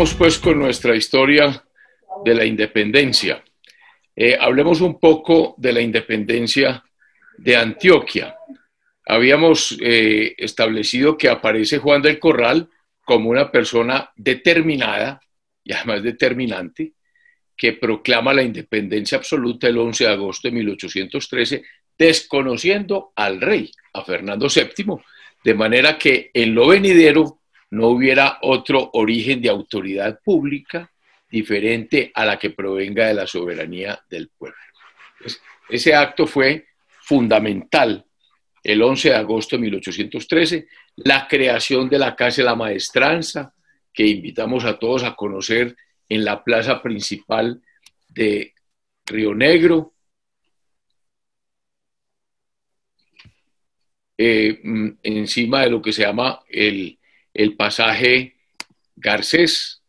Pues con nuestra historia de la independencia. Eh, hablemos un poco de la independencia de Antioquia. Habíamos eh, establecido que aparece Juan del Corral como una persona determinada y además determinante, que proclama la independencia absoluta el 11 de agosto de 1813, desconociendo al rey, a Fernando VII, de manera que en lo venidero no hubiera otro origen de autoridad pública diferente a la que provenga de la soberanía del pueblo. ese acto fue fundamental el 11 de agosto de 1813, la creación de la Casa de la Maestranza, que invitamos a todos a conocer en la plaza principal de Río Negro. Eh, mm, encima de lo que se llama el el pasaje Garcés.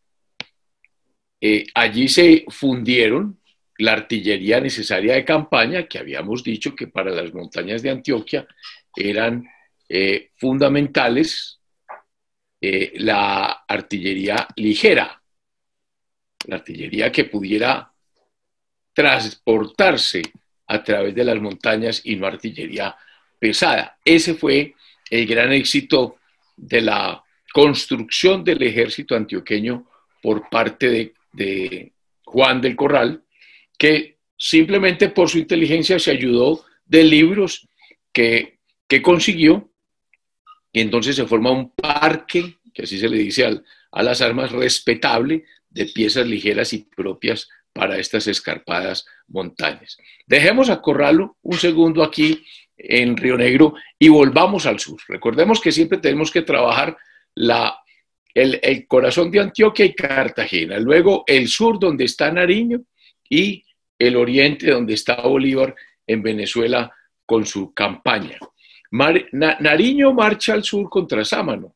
Eh, allí se fundieron la artillería necesaria de campaña, que habíamos dicho que para las montañas de Antioquia eran eh, fundamentales, eh, la artillería ligera, la artillería que pudiera transportarse a través de las montañas y no artillería pesada. Ese fue el gran éxito de la construcción del ejército antioqueño por parte de, Juan del Corral, que simplemente por su inteligencia se ayudó de libros que, consiguió, y entonces se forma un parque, que así se le dice a las armas, respetable de piezas ligeras y propias para estas escarpadas montañas. Dejemos a Corralo un segundo aquí en Río Negro y volvamos al sur. Recordemos que siempre tenemos que trabajar la, el, corazón de Antioquia y Cartagena, luego el sur donde está Nariño y el oriente donde está Bolívar en Venezuela con su campaña. Nariño marcha al sur contra Sámano.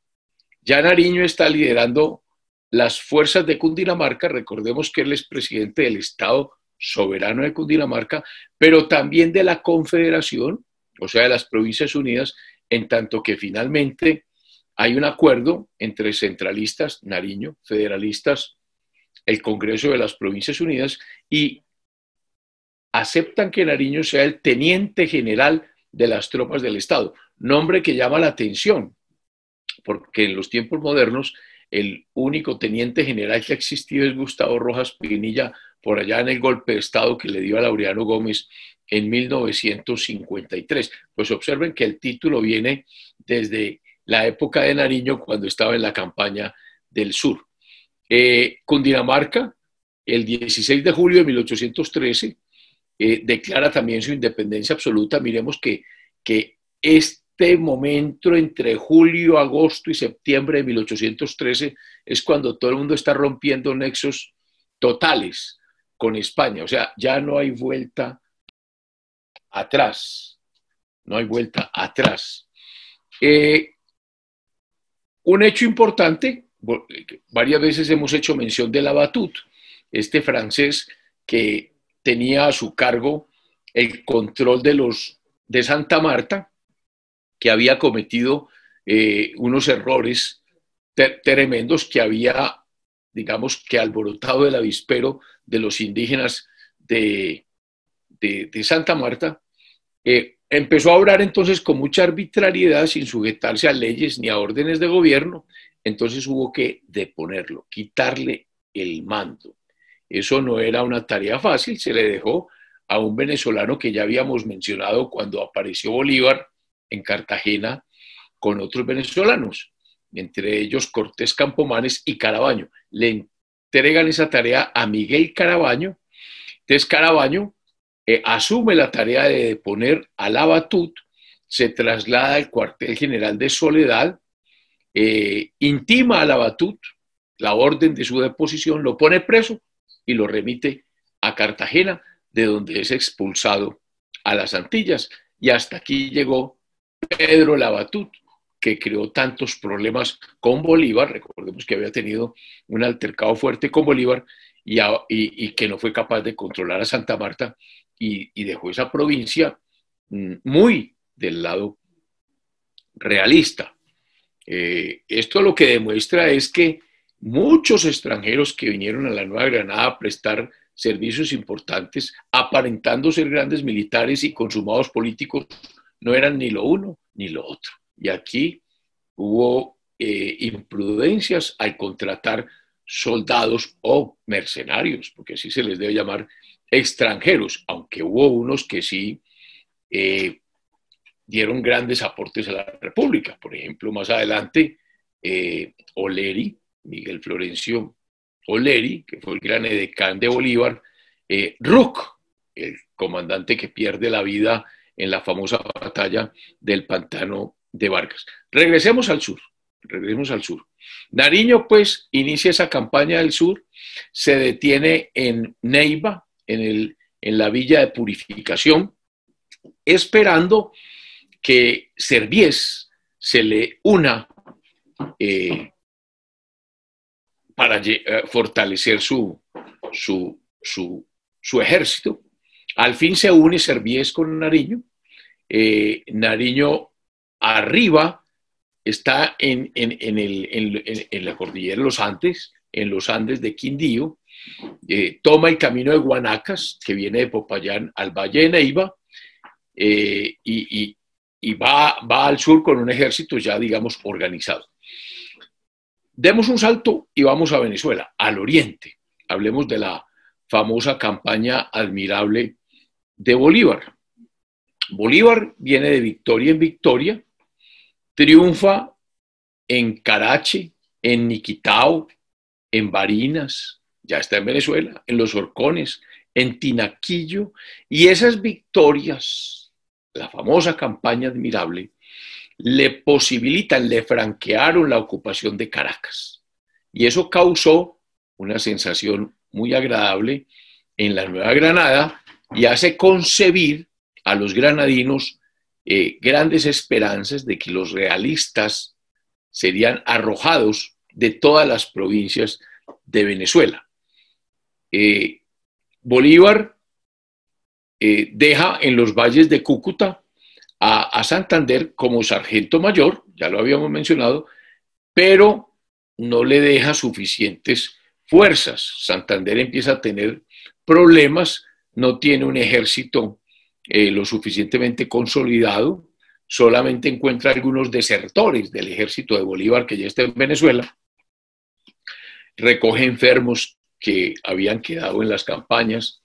Ya Nariño está liderando las fuerzas de Cundinamarca, recordemos que él es presidente del Estado soberano de Cundinamarca, pero también de la Confederación, o sea, de las Provincias Unidas, en tanto que finalmente hay un acuerdo entre centralistas, Nariño, federalistas, el Congreso de las Provincias Unidas y aceptan que Nariño sea el teniente general de las tropas del Estado, nombre que llama la atención, porque en los tiempos modernos el único teniente general que ha existido es Gustavo Rojas Pinilla, por allá en el golpe de Estado que le dio a Laureano Gómez en 1953. Pues observen que el título viene desde la época de Nariño cuando estaba en la campaña del sur. Eh, Cundinamarca, el 16 de julio de 1813, eh, declara también su independencia absoluta. Miremos que, que este momento entre julio, agosto y septiembre de 1813 es cuando todo el mundo está rompiendo nexos totales con España. O sea, ya no hay vuelta atrás. No hay vuelta atrás. Eh, un hecho importante, varias veces hemos hecho mención de la Batut, este francés que tenía a su cargo el control de los de Santa Marta, que había cometido eh, unos errores tremendos que había, digamos, que alborotado el avispero de los indígenas de, de, Santa Marta. Eh, Empezó a obrar entonces con mucha arbitrariedad, sin sujetarse a leyes ni a órdenes de gobierno. Entonces hubo que deponerlo, quitarle el mando. Eso no era una tarea fácil, se le dejó a un venezolano que ya habíamos mencionado cuando apareció Bolívar en Cartagena con otros venezolanos, entre ellos Cortés Campomanes y Carabaño. Le entregan esa tarea a Miguel Carabaño. Entonces Carabaño eh, asume la tarea de deponer a la Batut, se traslada al cuartel general de Soledad, eh, intima a la Batut la orden de su deposición, lo pone preso y lo remite a Cartagena, de donde es expulsado a las Antillas. Y hasta aquí llegó Pedro Labatut, que creó tantos problemas con Bolívar, recordemos que había tenido un altercado fuerte con Bolívar y que no fue capaz de controlar a Santa Marta y, dejó esa provincia mm, muy del lado realista. Eh, esto lo que demuestra es que muchos extranjeros que vinieron a la Nueva Granada a prestar servicios importantes, aparentando ser grandes militares y consumados políticos, no eran ni lo uno ni lo otro. Y aquí hubo eh, imprudencias al contratar soldados o mercenarios, porque así se les debe llamar extranjeros, aunque hubo unos que sí eh, dieron grandes aportes a la República. Por ejemplo, más adelante, eh, Oleri, Miguel Florencio Oleri, que fue el gran edecán de Bolívar, eh, Ruc, el comandante que pierde la vida en la famosa batalla del pantano de Vargas. Regresemos al sur, regresemos al sur. Nariño, pues, inicia esa campaña del sur, se detiene en Neiva, en, el, en la villa de purificación, esperando que Serviés se le una eh, para eh, fortalecer su, su, su, ejército. Al fin se une Serviés con Nariño. Eh, Nariño arriba está en, en, en, el, en, la cordillera de los Andes, en los Andes de Quindío, toma el camino de Guanacas, que viene de Popayán al Valle de Neiva, y, y, y va, va al sur con un ejército ya, digamos, organizado. Demos un salto y vamos a Venezuela, al oriente. Hablemos de la famosa campaña admirable de Bolívar. Bolívar viene de victoria en victoria, triunfa en Carache, en Niquitao, en Barinas, ya está en Venezuela, en Los Horcones, en Tinaquillo, y esas victorias la famosa campaña admirable, le posibilitan, le franquearon la ocupación de Caracas. Y eso causó una sensación muy agradable en la Nueva Granada y hace concebir a los granadinos eh, grandes esperanzas de que los realistas serían arrojados de todas las provincias de Venezuela. Eh, Bolívar eh, deja en los valles de Cúcuta a, Santander como sargento mayor, ya lo habíamos mencionado, pero no le deja suficientes fuerzas. Santander empieza a tener problemas, no tiene un ejército eh, lo suficientemente consolidado, solamente encuentra algunos desertores del ejército de Bolívar que ya está en Venezuela, recoge enfermos que habían quedado en las campañas,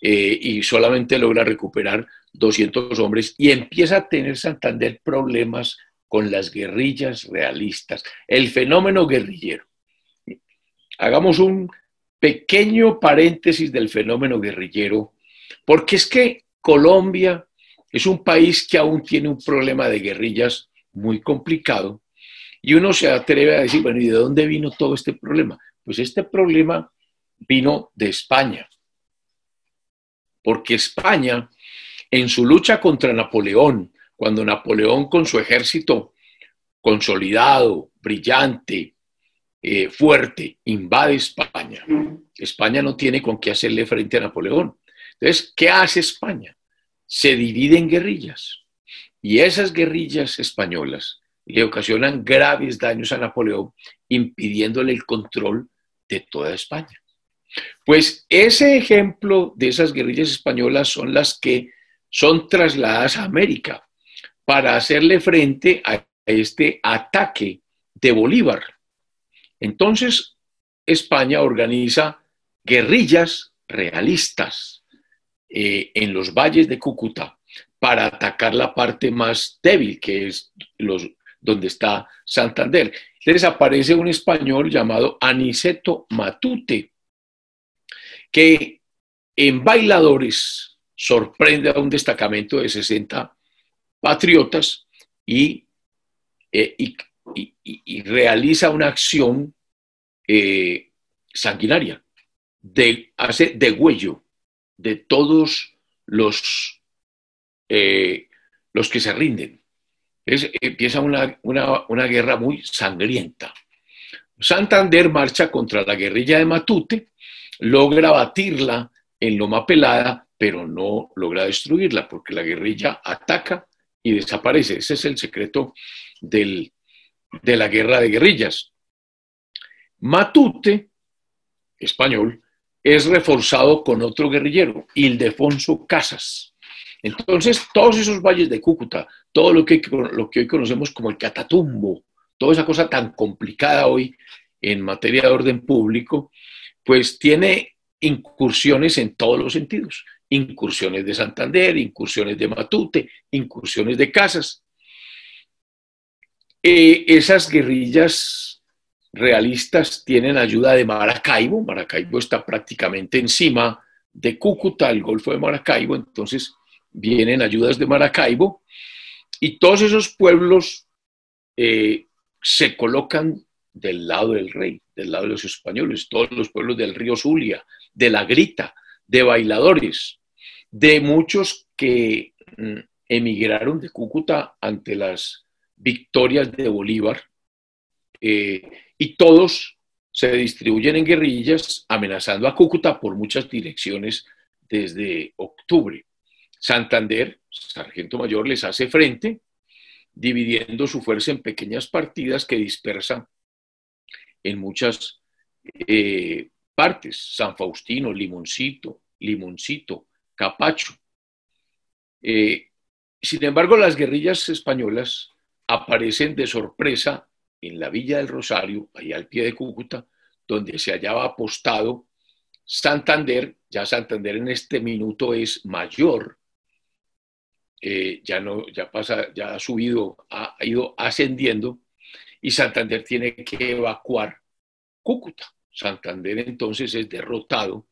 eh, y solamente logra recuperar 200 hombres y empieza a tener Santander problemas con las guerrillas realistas, el fenómeno guerrillero. Hagamos un pequeño paréntesis del fenómeno guerrillero, porque es que Colombia es un país que aún tiene un problema de guerrillas muy complicado y uno se atreve a decir, bueno, ¿y de dónde vino todo este problema? Pues este problema vino de España porque España, en su lucha contra Napoleón, cuando Napoleón con su ejército consolidado, brillante, eh, fuerte, invade España, España no tiene con qué hacerle frente a Napoleón. Entonces, ¿qué hace España? Se divide en guerrillas. Y esas guerrillas españolas le ocasionan graves daños a Napoleón, impidiéndole el control de toda España. Pues ese ejemplo de esas guerrillas españolas son las que son trasladadas a América para hacerle frente a este ataque de Bolívar. Entonces, España organiza guerrillas realistas eh, en los valles de Cúcuta para atacar la parte más débil, que es los, donde está Santander. Entonces aparece un español llamado Aniceto Matute, que en bailadores sorprende a un destacamento de 60 patriotas y, eh, realiza una acción eh, sanguinaria, de, hace degüello de todos los, eh, los que se rinden. empieza una, una guerra muy sangrienta. Santander marcha contra la guerrilla de Matute logra batirla en Loma Pelada, pero no logra destruirla porque la guerrilla ataca y desaparece. Ese es el secreto de la guerra de guerrillas. Matute, español, es reforzado con otro guerrillero, Ildefonso Casas. Entonces, todos esos valles de Cúcuta, todo lo que, lo que hoy conocemos como el Catatumbo, toda esa cosa tan complicada hoy en materia de orden público, pues tiene incursiones en todos los sentidos. Incursiones de Santander, incursiones de Matute, incursiones de Casas. Eh, esas guerrillas realistas tienen ayuda de Maracaibo. Maracaibo está prácticamente encima de Cúcuta, el Golfo de Maracaibo, entonces vienen ayudas de Maracaibo y todos esos pueblos eh, se colocan del lado del rey, del lado de los españoles, todos los pueblos del río Zulia, de la Grita, de bailadores, de muchos que mm, emigraron de Cúcuta ante las victorias de Bolívar, eh, y todos se distribuyen en guerrillas amenazando a Cúcuta por muchas direcciones desde octubre. Santander, sargento mayor, les hace frente, dividiendo su fuerza en pequeñas partidas que dispersan en muchas eh, partes, San Faustino, Limoncito, Limoncito, Capacho. Eh, sin embargo, las guerrillas españolas aparecen de sorpresa en la Villa del Rosario, ahí al pie de Cúcuta, donde se hallaba apostado Santander, ya Santander en este minuto es mayor, eh, ya no, ya pasa, ya ha subido, ha ido ascendiendo, y Santander tiene que evacuar Cúcuta. Santander entonces es derrotado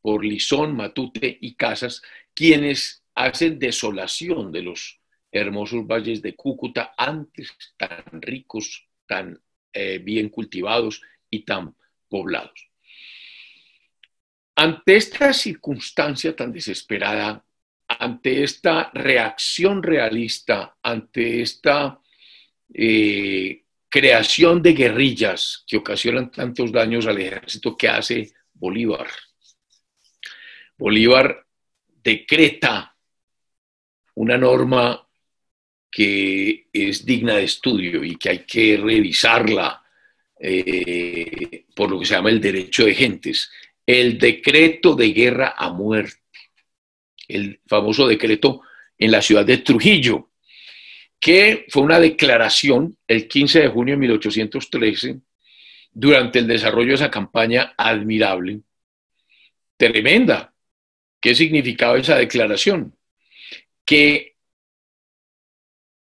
por Lizón, Matute y Casas, quienes hacen desolación de los hermosos valles de Cúcuta, antes tan ricos, tan eh, bien cultivados y tan poblados. Ante esta circunstancia tan desesperada, ante esta reacción realista, ante esta eh, creación de guerrillas que ocasionan tantos daños al ejército que hace Bolívar. Bolívar decreta una norma que es digna de estudio y que hay que revisarla eh, por lo que se llama el derecho de gentes, el decreto de guerra a muerte, el famoso decreto en la ciudad de Trujillo, que fue una declaración el 15 de junio de 1813 durante el desarrollo de esa campaña admirable, tremenda. ¿Qué significaba esa declaración? Que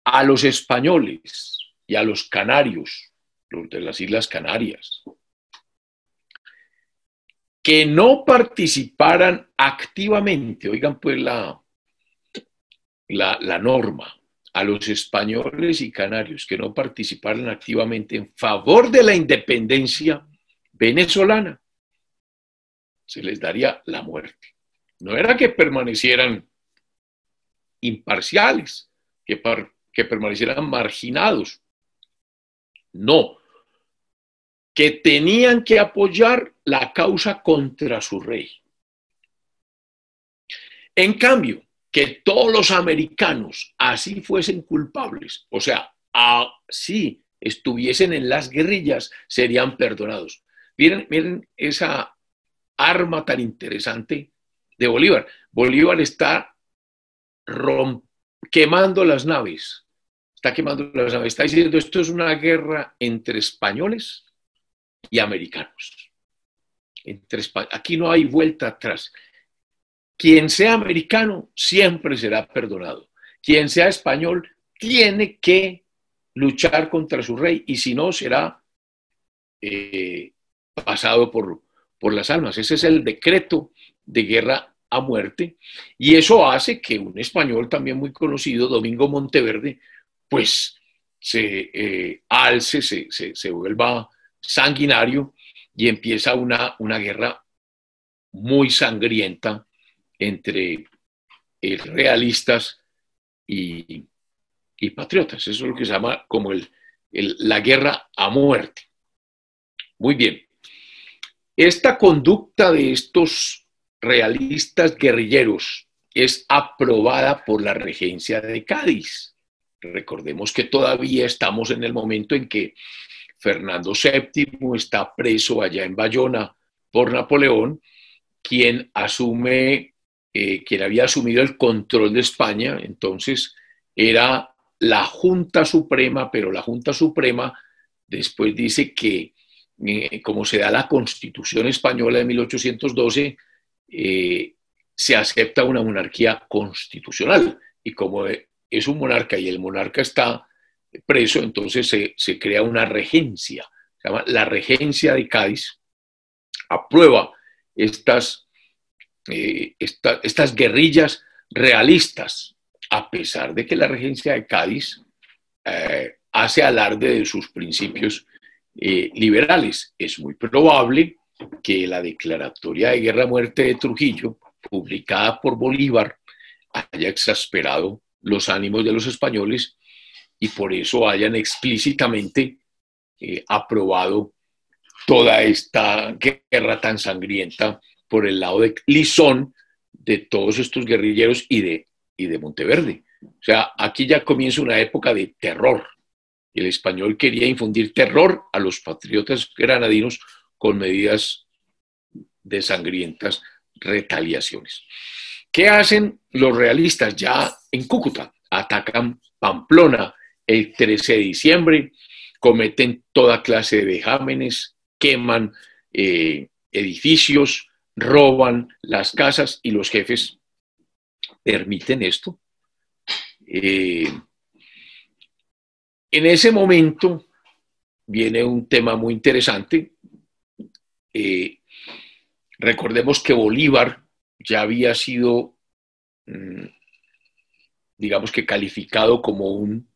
a los españoles y a los canarios, los de las Islas Canarias, que no participaran activamente, oigan pues la, la, la norma, a los españoles y canarios que no participaran activamente en favor de la independencia venezolana, se les daría la muerte. No era que permanecieran imparciales, que, que permanecieran marginados. No, que tenían que apoyar la causa contra su rey. En cambio, que todos los americanos así fuesen culpables, o sea, así estuviesen en las guerrillas, serían perdonados. Miren, miren esa arma tan interesante de Bolívar. Bolívar está quemando las naves, está quemando las naves, está diciendo esto es una guerra entre españoles y americanos. Entre, aquí no hay vuelta atrás. Quien sea americano siempre será perdonado. Quien sea español tiene que luchar contra su rey y si no será eh, pasado por, por las almas. Ese es el decreto de guerra a muerte y eso hace que un español también muy conocido, Domingo Monteverde, pues se eh, alce, se, se, vuelva sanguinario y empieza una, una guerra muy sangrienta entre eh, realistas y, patriotas. Eso es lo que se llama como el, la guerra a muerte. Muy bien. Esta conducta de estos realistas guerrilleros es aprobada por la regencia de Cádiz. Recordemos que todavía estamos en el momento en que Fernando VII está preso allá en Bayona por Napoleón, quien asume, eh, quien había asumido el control de España, entonces era la Junta Suprema, pero la Junta Suprema después dice que, eh, como se da la Constitución Española de 1812, eh, se acepta una monarquía constitucional. Y como es un monarca y el monarca está preso, entonces se, crea una regencia, se llama la regencia de Cádiz, aprueba estas, eh, estas guerrillas realistas, a pesar de que la regencia de Cádiz eh, hace alarde de sus principios eh, liberales. Es muy probable que la declaratoria de guerra-muerte de Trujillo, publicada por Bolívar, haya exasperado los ánimos de los españoles y por eso hayan explícitamente aprobado toda esta guerra tan sangrienta por el lado de Lizón de todos estos guerrilleros y de, y de Monteverde. O sea, aquí ya comienza una época de terror. El español quería infundir terror a los patriotas granadinos con medidas de sangrientas retaliaciones. ¿Qué hacen los realistas ya en Cúcuta? Atacan Pamplona, el 13 de diciembre, cometen toda clase de vejámenes, queman eh, edificios, roban las casas y los jefes permiten esto. Eh, en ese momento viene un tema muy interesante. Eh, recordemos que Bolívar ya había sido, mm, digamos que calificado como un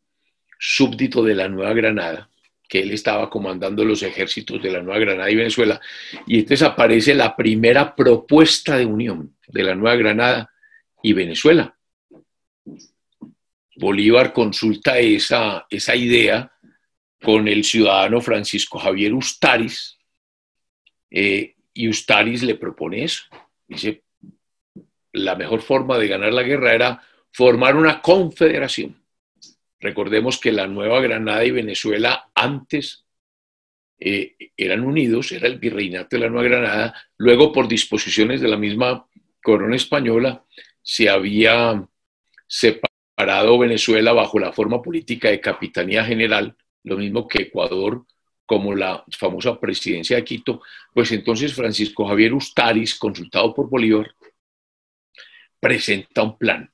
súbdito de la Nueva Granada, que él estaba comandando los ejércitos de la Nueva Granada y Venezuela, y entonces aparece la primera propuesta de unión de la Nueva Granada y Venezuela. Bolívar consulta esa, esa idea con el ciudadano Francisco Javier Ustaris, eh, y Ustaris le propone eso. Dice, la mejor forma de ganar la guerra era formar una confederación Recordemos que la Nueva Granada y Venezuela antes eh, eran unidos, era el virreinato de la Nueva Granada, luego por disposiciones de la misma corona española se había separado Venezuela bajo la forma política de capitanía general, lo mismo que Ecuador como la famosa presidencia de Quito, pues entonces Francisco Javier Ustaris, consultado por Bolívar, presenta un plan,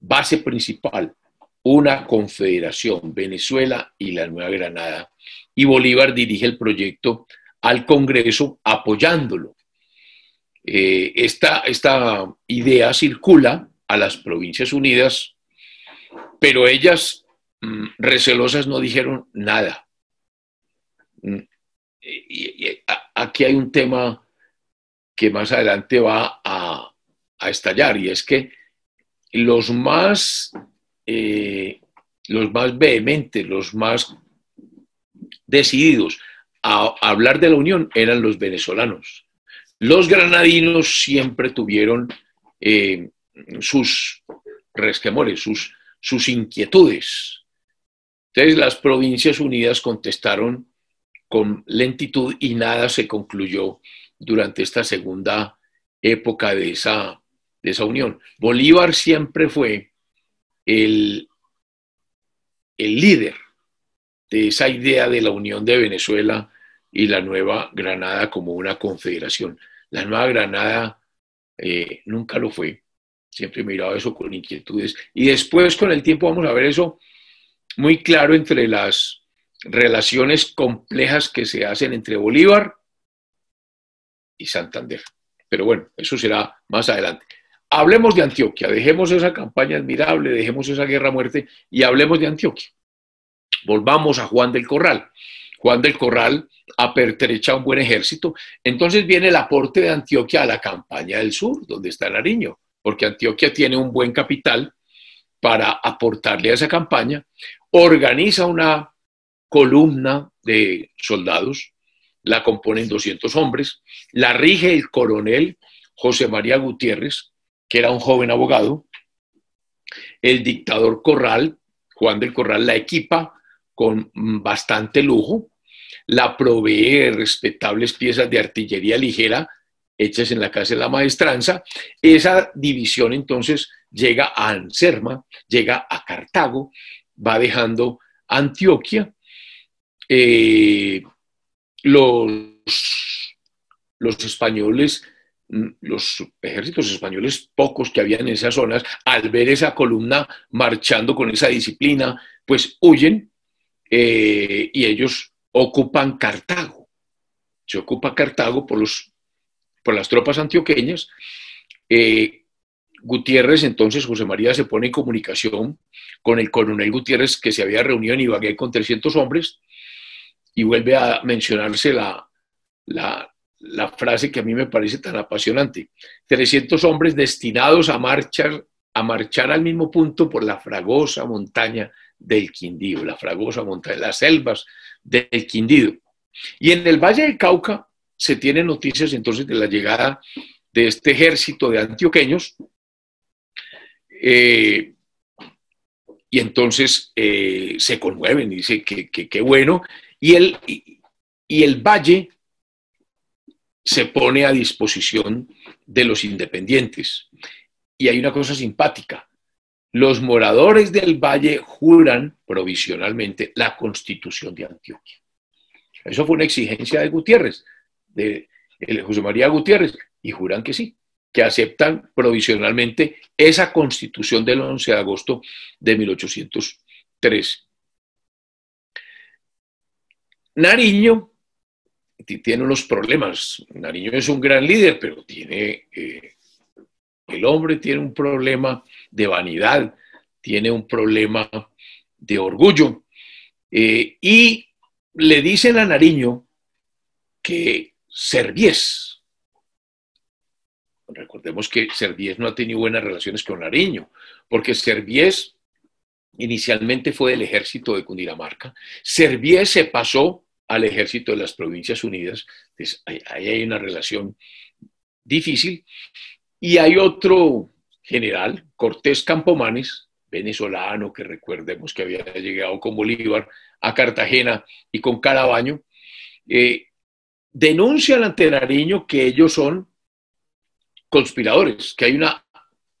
base principal, una confederación, Venezuela y la Nueva Granada, y Bolívar dirige el proyecto al Congreso apoyándolo. Eh, esta, esta idea circula a las Provincias Unidas, pero ellas mm, recelosas no dijeron nada. Mm, y, aquí hay un tema que más adelante va a estallar, y es que los más eh, los más vehementes, los más decididos a hablar de la unión eran los venezolanos. Los granadinos siempre tuvieron eh, sus resquemores, sus, sus inquietudes. Entonces las Provincias Unidas contestaron con lentitud y nada se concluyó durante esta segunda época de esa, de esa unión. Bolívar siempre fue el, líder de esa idea de la unión de Venezuela y la Nueva Granada como una confederación. La Nueva Granada eh, nunca lo fue, siempre miraba eso con inquietudes. Y después con el tiempo vamos a ver eso muy claro entre las relaciones complejas que se hacen entre Bolívar y Santander. Pero bueno, eso será más adelante. Hablemos de Antioquia, dejemos esa campaña admirable, dejemos esa guerra muerte y hablemos de Antioquia. Volvamos a Juan del Corral. Juan del Corral apertrecha un buen ejército. Entonces viene el aporte de Antioquia a la campaña del sur, donde está Nariño, porque Antioquia tiene un buen capital para aportarle a esa campaña. Organiza una columna de soldados, la componen 200 hombres, la rige el coronel José María Gutiérrez, que era un joven abogado, el dictador Corral, Juan del Corral la equipa con bastante lujo, la provee de respetables piezas de artillería ligera hechas en la casa de la maestranza. Esa división entonces llega a Anserma, llega a Cartago, va dejando Antioquia. Eh, los, los españoles, los ejércitos españoles, pocos que habían en esas zonas, al ver esa columna marchando con esa disciplina, pues huyen eh, y ellos ocupan Cartago. Se ocupa Cartago por, los, por las tropas antioqueñas. Eh, Gutiérrez, entonces José María se pone en comunicación con el coronel Gutiérrez que se había reunido en Ibagué con 300 hombres y vuelve a mencionarse la, la, la frase que a mí me parece tan apasionante. 300 hombres destinados a marchar, a marchar al mismo punto por la fragosa montaña del Quindío, la fragosa montaña, las selvas del Quindío. Y en el Valle del Cauca se tienen noticias entonces de la llegada de este ejército de antioqueños. Eh, y entonces eh, se conmueven y que qué bueno. Y el, y el valle se pone a disposición de los independientes. Y hay una cosa simpática los moradores del valle juran provisionalmente la constitución de Antioquia. Eso fue una exigencia de Gutiérrez, de José María Gutiérrez, y juran que sí, que aceptan provisionalmente esa constitución del 11 de agosto de 1803. Nariño tiene unos problemas. Nariño es un gran líder, pero tiene eh, el hombre tiene un problema de vanidad, tiene un problema de orgullo. Eh, y le dicen a Nariño que Serviés, recordemos que Serviés no ha tenido buenas relaciones con Nariño, porque Serviés inicialmente fue del ejército de Cundinamarca, Serviés se pasó al ejército de las Provincias Unidas, ahí hay una relación difícil, y hay otro general, Cortés Campomanes, venezolano, que recordemos que había llegado con Bolívar a Cartagena y con Carabaño, eh, denuncian ante Nariño que ellos son conspiradores, que hay una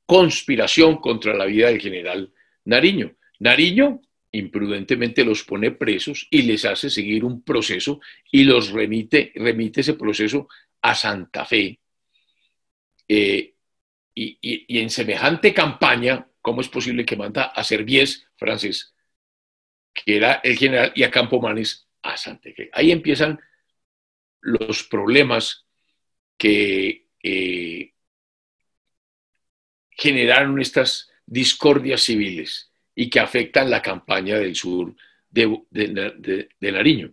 conspiración contra la vida del general Nariño. Nariño imprudentemente los pone presos y les hace seguir un proceso y los remite, remite ese proceso a Santa Fe. Eh, y, en semejante campaña, ¿cómo es posible que manda a Serviés, francés, que era el general, y a Campomanes a Fe? Ahí empiezan los problemas que eh, generaron estas discordias civiles y que afectan la campaña del sur de, de Nariño.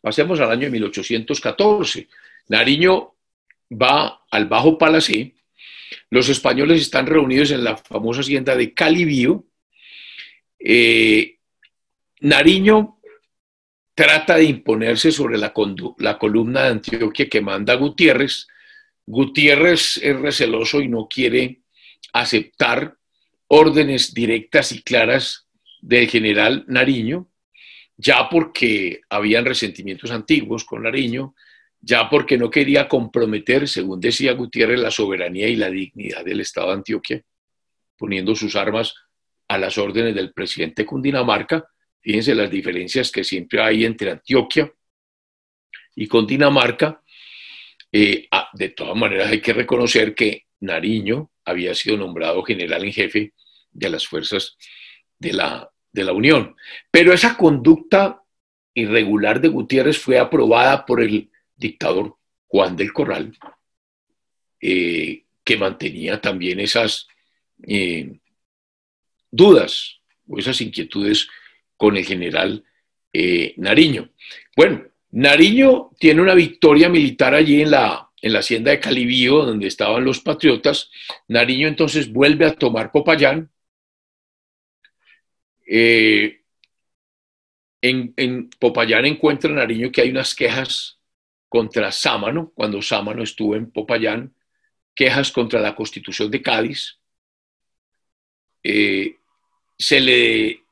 Pasemos al año 1814. Nariño va al Bajo Palací los españoles están reunidos en la famosa hacienda de Calibío. Eh, Nariño trata de imponerse sobre la, la, columna de Antioquia que manda Gutiérrez. Gutiérrez es receloso y no quiere aceptar órdenes directas y claras del general Nariño, ya porque habían resentimientos antiguos con Nariño, ya porque no quería comprometer, según decía Gutiérrez, la soberanía y la dignidad del Estado de Antioquia, poniendo sus armas a las órdenes del presidente Cundinamarca. Fíjense las diferencias que siempre hay entre Antioquia y Cundinamarca. Eh, ah, de todas maneras, hay que reconocer que Nariño había sido nombrado general en jefe de las fuerzas de la, de la Unión. Pero esa conducta irregular de Gutiérrez fue aprobada por el dictador Juan del Corral, eh, que mantenía también esas eh, dudas o esas inquietudes con el general eh, Nariño. Bueno, Nariño tiene una victoria militar allí en la, en la hacienda de Calibío, donde estaban los patriotas. Nariño entonces vuelve a tomar Popayán. En, en Popayán encuentra Nariño que hay unas quejas contra Sámano, cuando Sámano estuvo en Popayán, quejas contra la constitución de Cádiz. Eh, se le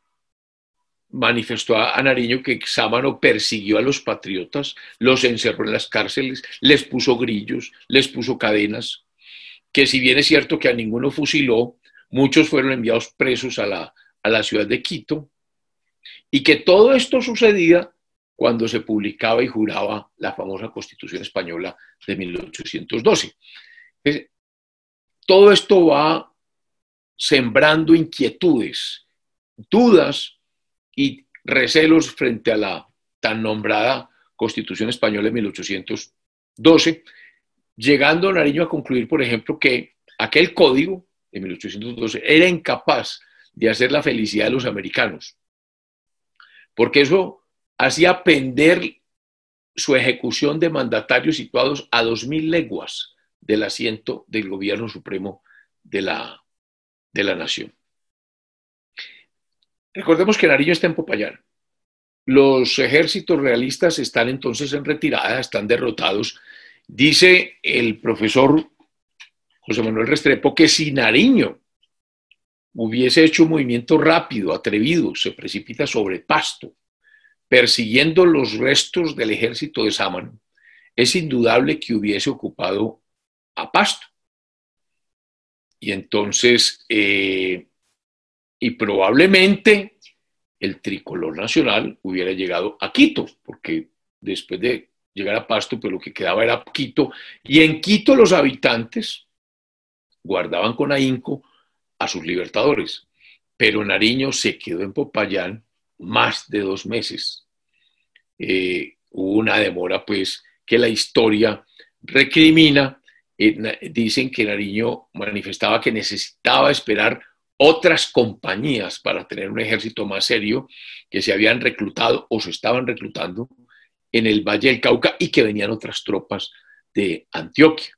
manifestó a Nariño que Sámano persiguió a los patriotas, los encerró en las cárceles, les puso grillos, les puso cadenas, que si bien es cierto que a ninguno fusiló, muchos fueron enviados presos a la, a la ciudad de Quito, y que todo esto sucedía cuando se publicaba y juraba la famosa Constitución Española de 1812. todo esto va sembrando inquietudes, dudas y recelos frente a la tan nombrada Constitución Española de 1812, llegando Nariño a concluir, por ejemplo, que aquel código de 1812 era incapaz de hacer la felicidad de los americanos, porque eso hacía pender su ejecución de mandatarios situados a dos mil leguas del asiento del gobierno supremo de la, de la nación. Recordemos que Nariño está en Popayán. Los ejércitos realistas están entonces en retirada, están derrotados. Dice el profesor José Manuel Restrepo que si Nariño hubiese hecho un movimiento rápido, atrevido, se precipita sobre Pasto, persiguiendo los restos del ejército de Sámano, es indudable que hubiese ocupado a Pasto. Y entonces, eh, y probablemente el tricolor nacional hubiera llegado a Quito, porque después de llegar a Pasto, pues lo que quedaba era Quito, y en Quito los habitantes guardaban con ahínco a sus libertadores, pero Nariño se quedó en Popayán más de dos meses. Eh, hubo una demora, pues, que la historia recrimina. Eh, dicen que Nariño manifestaba que necesitaba esperar otras compañías para tener un ejército más serio que se habían reclutado o se estaban reclutando en el Valle del Cauca y que venían otras tropas de Antioquia.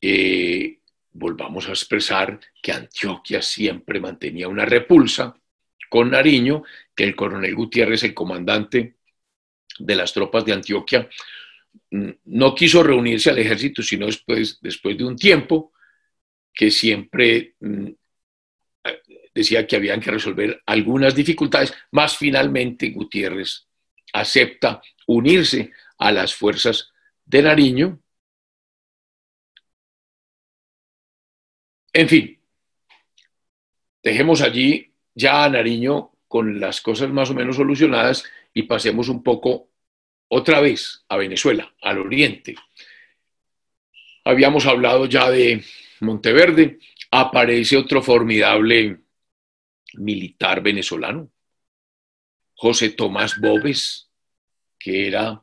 Eh, volvamos a expresar que Antioquia siempre mantenía una repulsa con Nariño, que el coronel Gutiérrez, el comandante de las tropas de Antioquia, mm, no quiso reunirse al ejército, sino después, después de un tiempo que siempre mm, decía que habían que resolver algunas dificultades, más finalmente Gutiérrez acepta unirse a las fuerzas de Nariño. En fin, dejemos allí ya a Nariño con las cosas más o menos solucionadas y pasemos un poco otra vez a Venezuela, al oriente. Habíamos hablado ya de Monteverde, aparece otro formidable militar venezolano, José Tomás Bobes, que era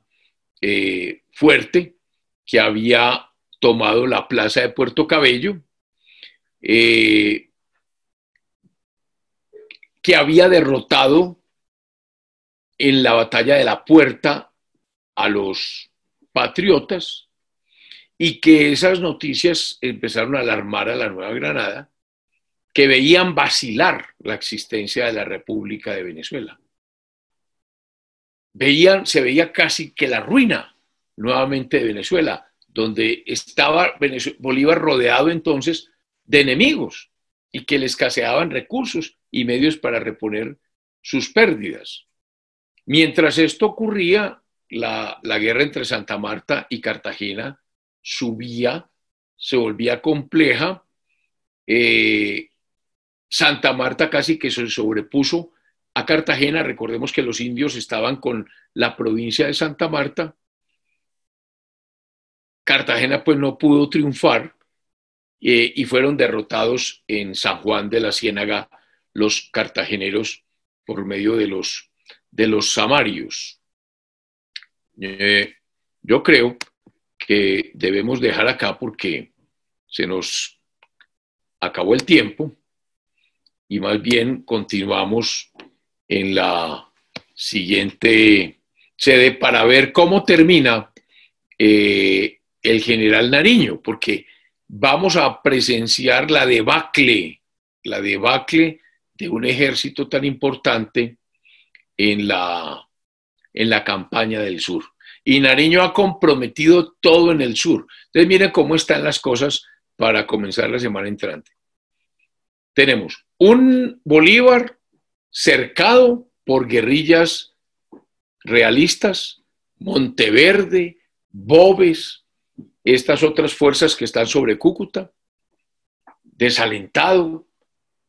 eh, fuerte, que había tomado la plaza de Puerto Cabello, eh, que había derrotado en la batalla de la puerta a los patriotas y que esas noticias empezaron a alarmar a la Nueva Granada, que veían vacilar la existencia de la República de Venezuela. Veían, se veía casi que la ruina nuevamente de Venezuela, donde estaba Bolívar rodeado entonces de enemigos y que le escaseaban recursos y medios para reponer sus pérdidas. Mientras esto ocurría, la, la guerra entre Santa Marta y Cartagena subía, se volvía compleja. Eh, Santa Marta casi que se sobrepuso a Cartagena. Recordemos que los indios estaban con la provincia de Santa Marta. Cartagena pues no pudo triunfar eh, y fueron derrotados en San Juan de la Ciénaga los cartageneros por medio de los, de los samarios. Eh, yo creo que debemos dejar acá porque se nos acabó el tiempo y más bien continuamos en la siguiente sede para ver cómo termina eh, el general Nariño, porque vamos a presenciar la debacle, la debacle de un ejército tan importante en la, en la campaña del sur y Nariño ha comprometido todo en el sur. Entonces miren cómo están las cosas para comenzar la semana entrante. Tenemos un Bolívar cercado por guerrillas realistas, Monteverde, Bobes, estas otras fuerzas que están sobre Cúcuta, desalentado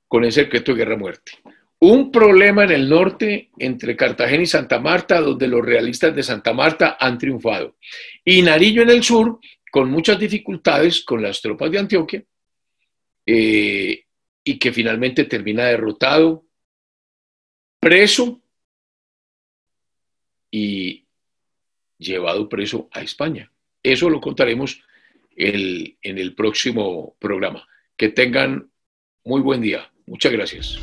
con ese decreto de guerra-muerte. Un problema en el norte entre Cartagena y Santa Marta, donde los realistas de Santa Marta han triunfado. Y Nariño en el sur, con muchas dificultades con las tropas de Antioquia, eh, y que finalmente termina derrotado, preso y llevado preso a España. Eso lo contaremos en el próximo programa. Que tengan muy buen día. Muchas gracias.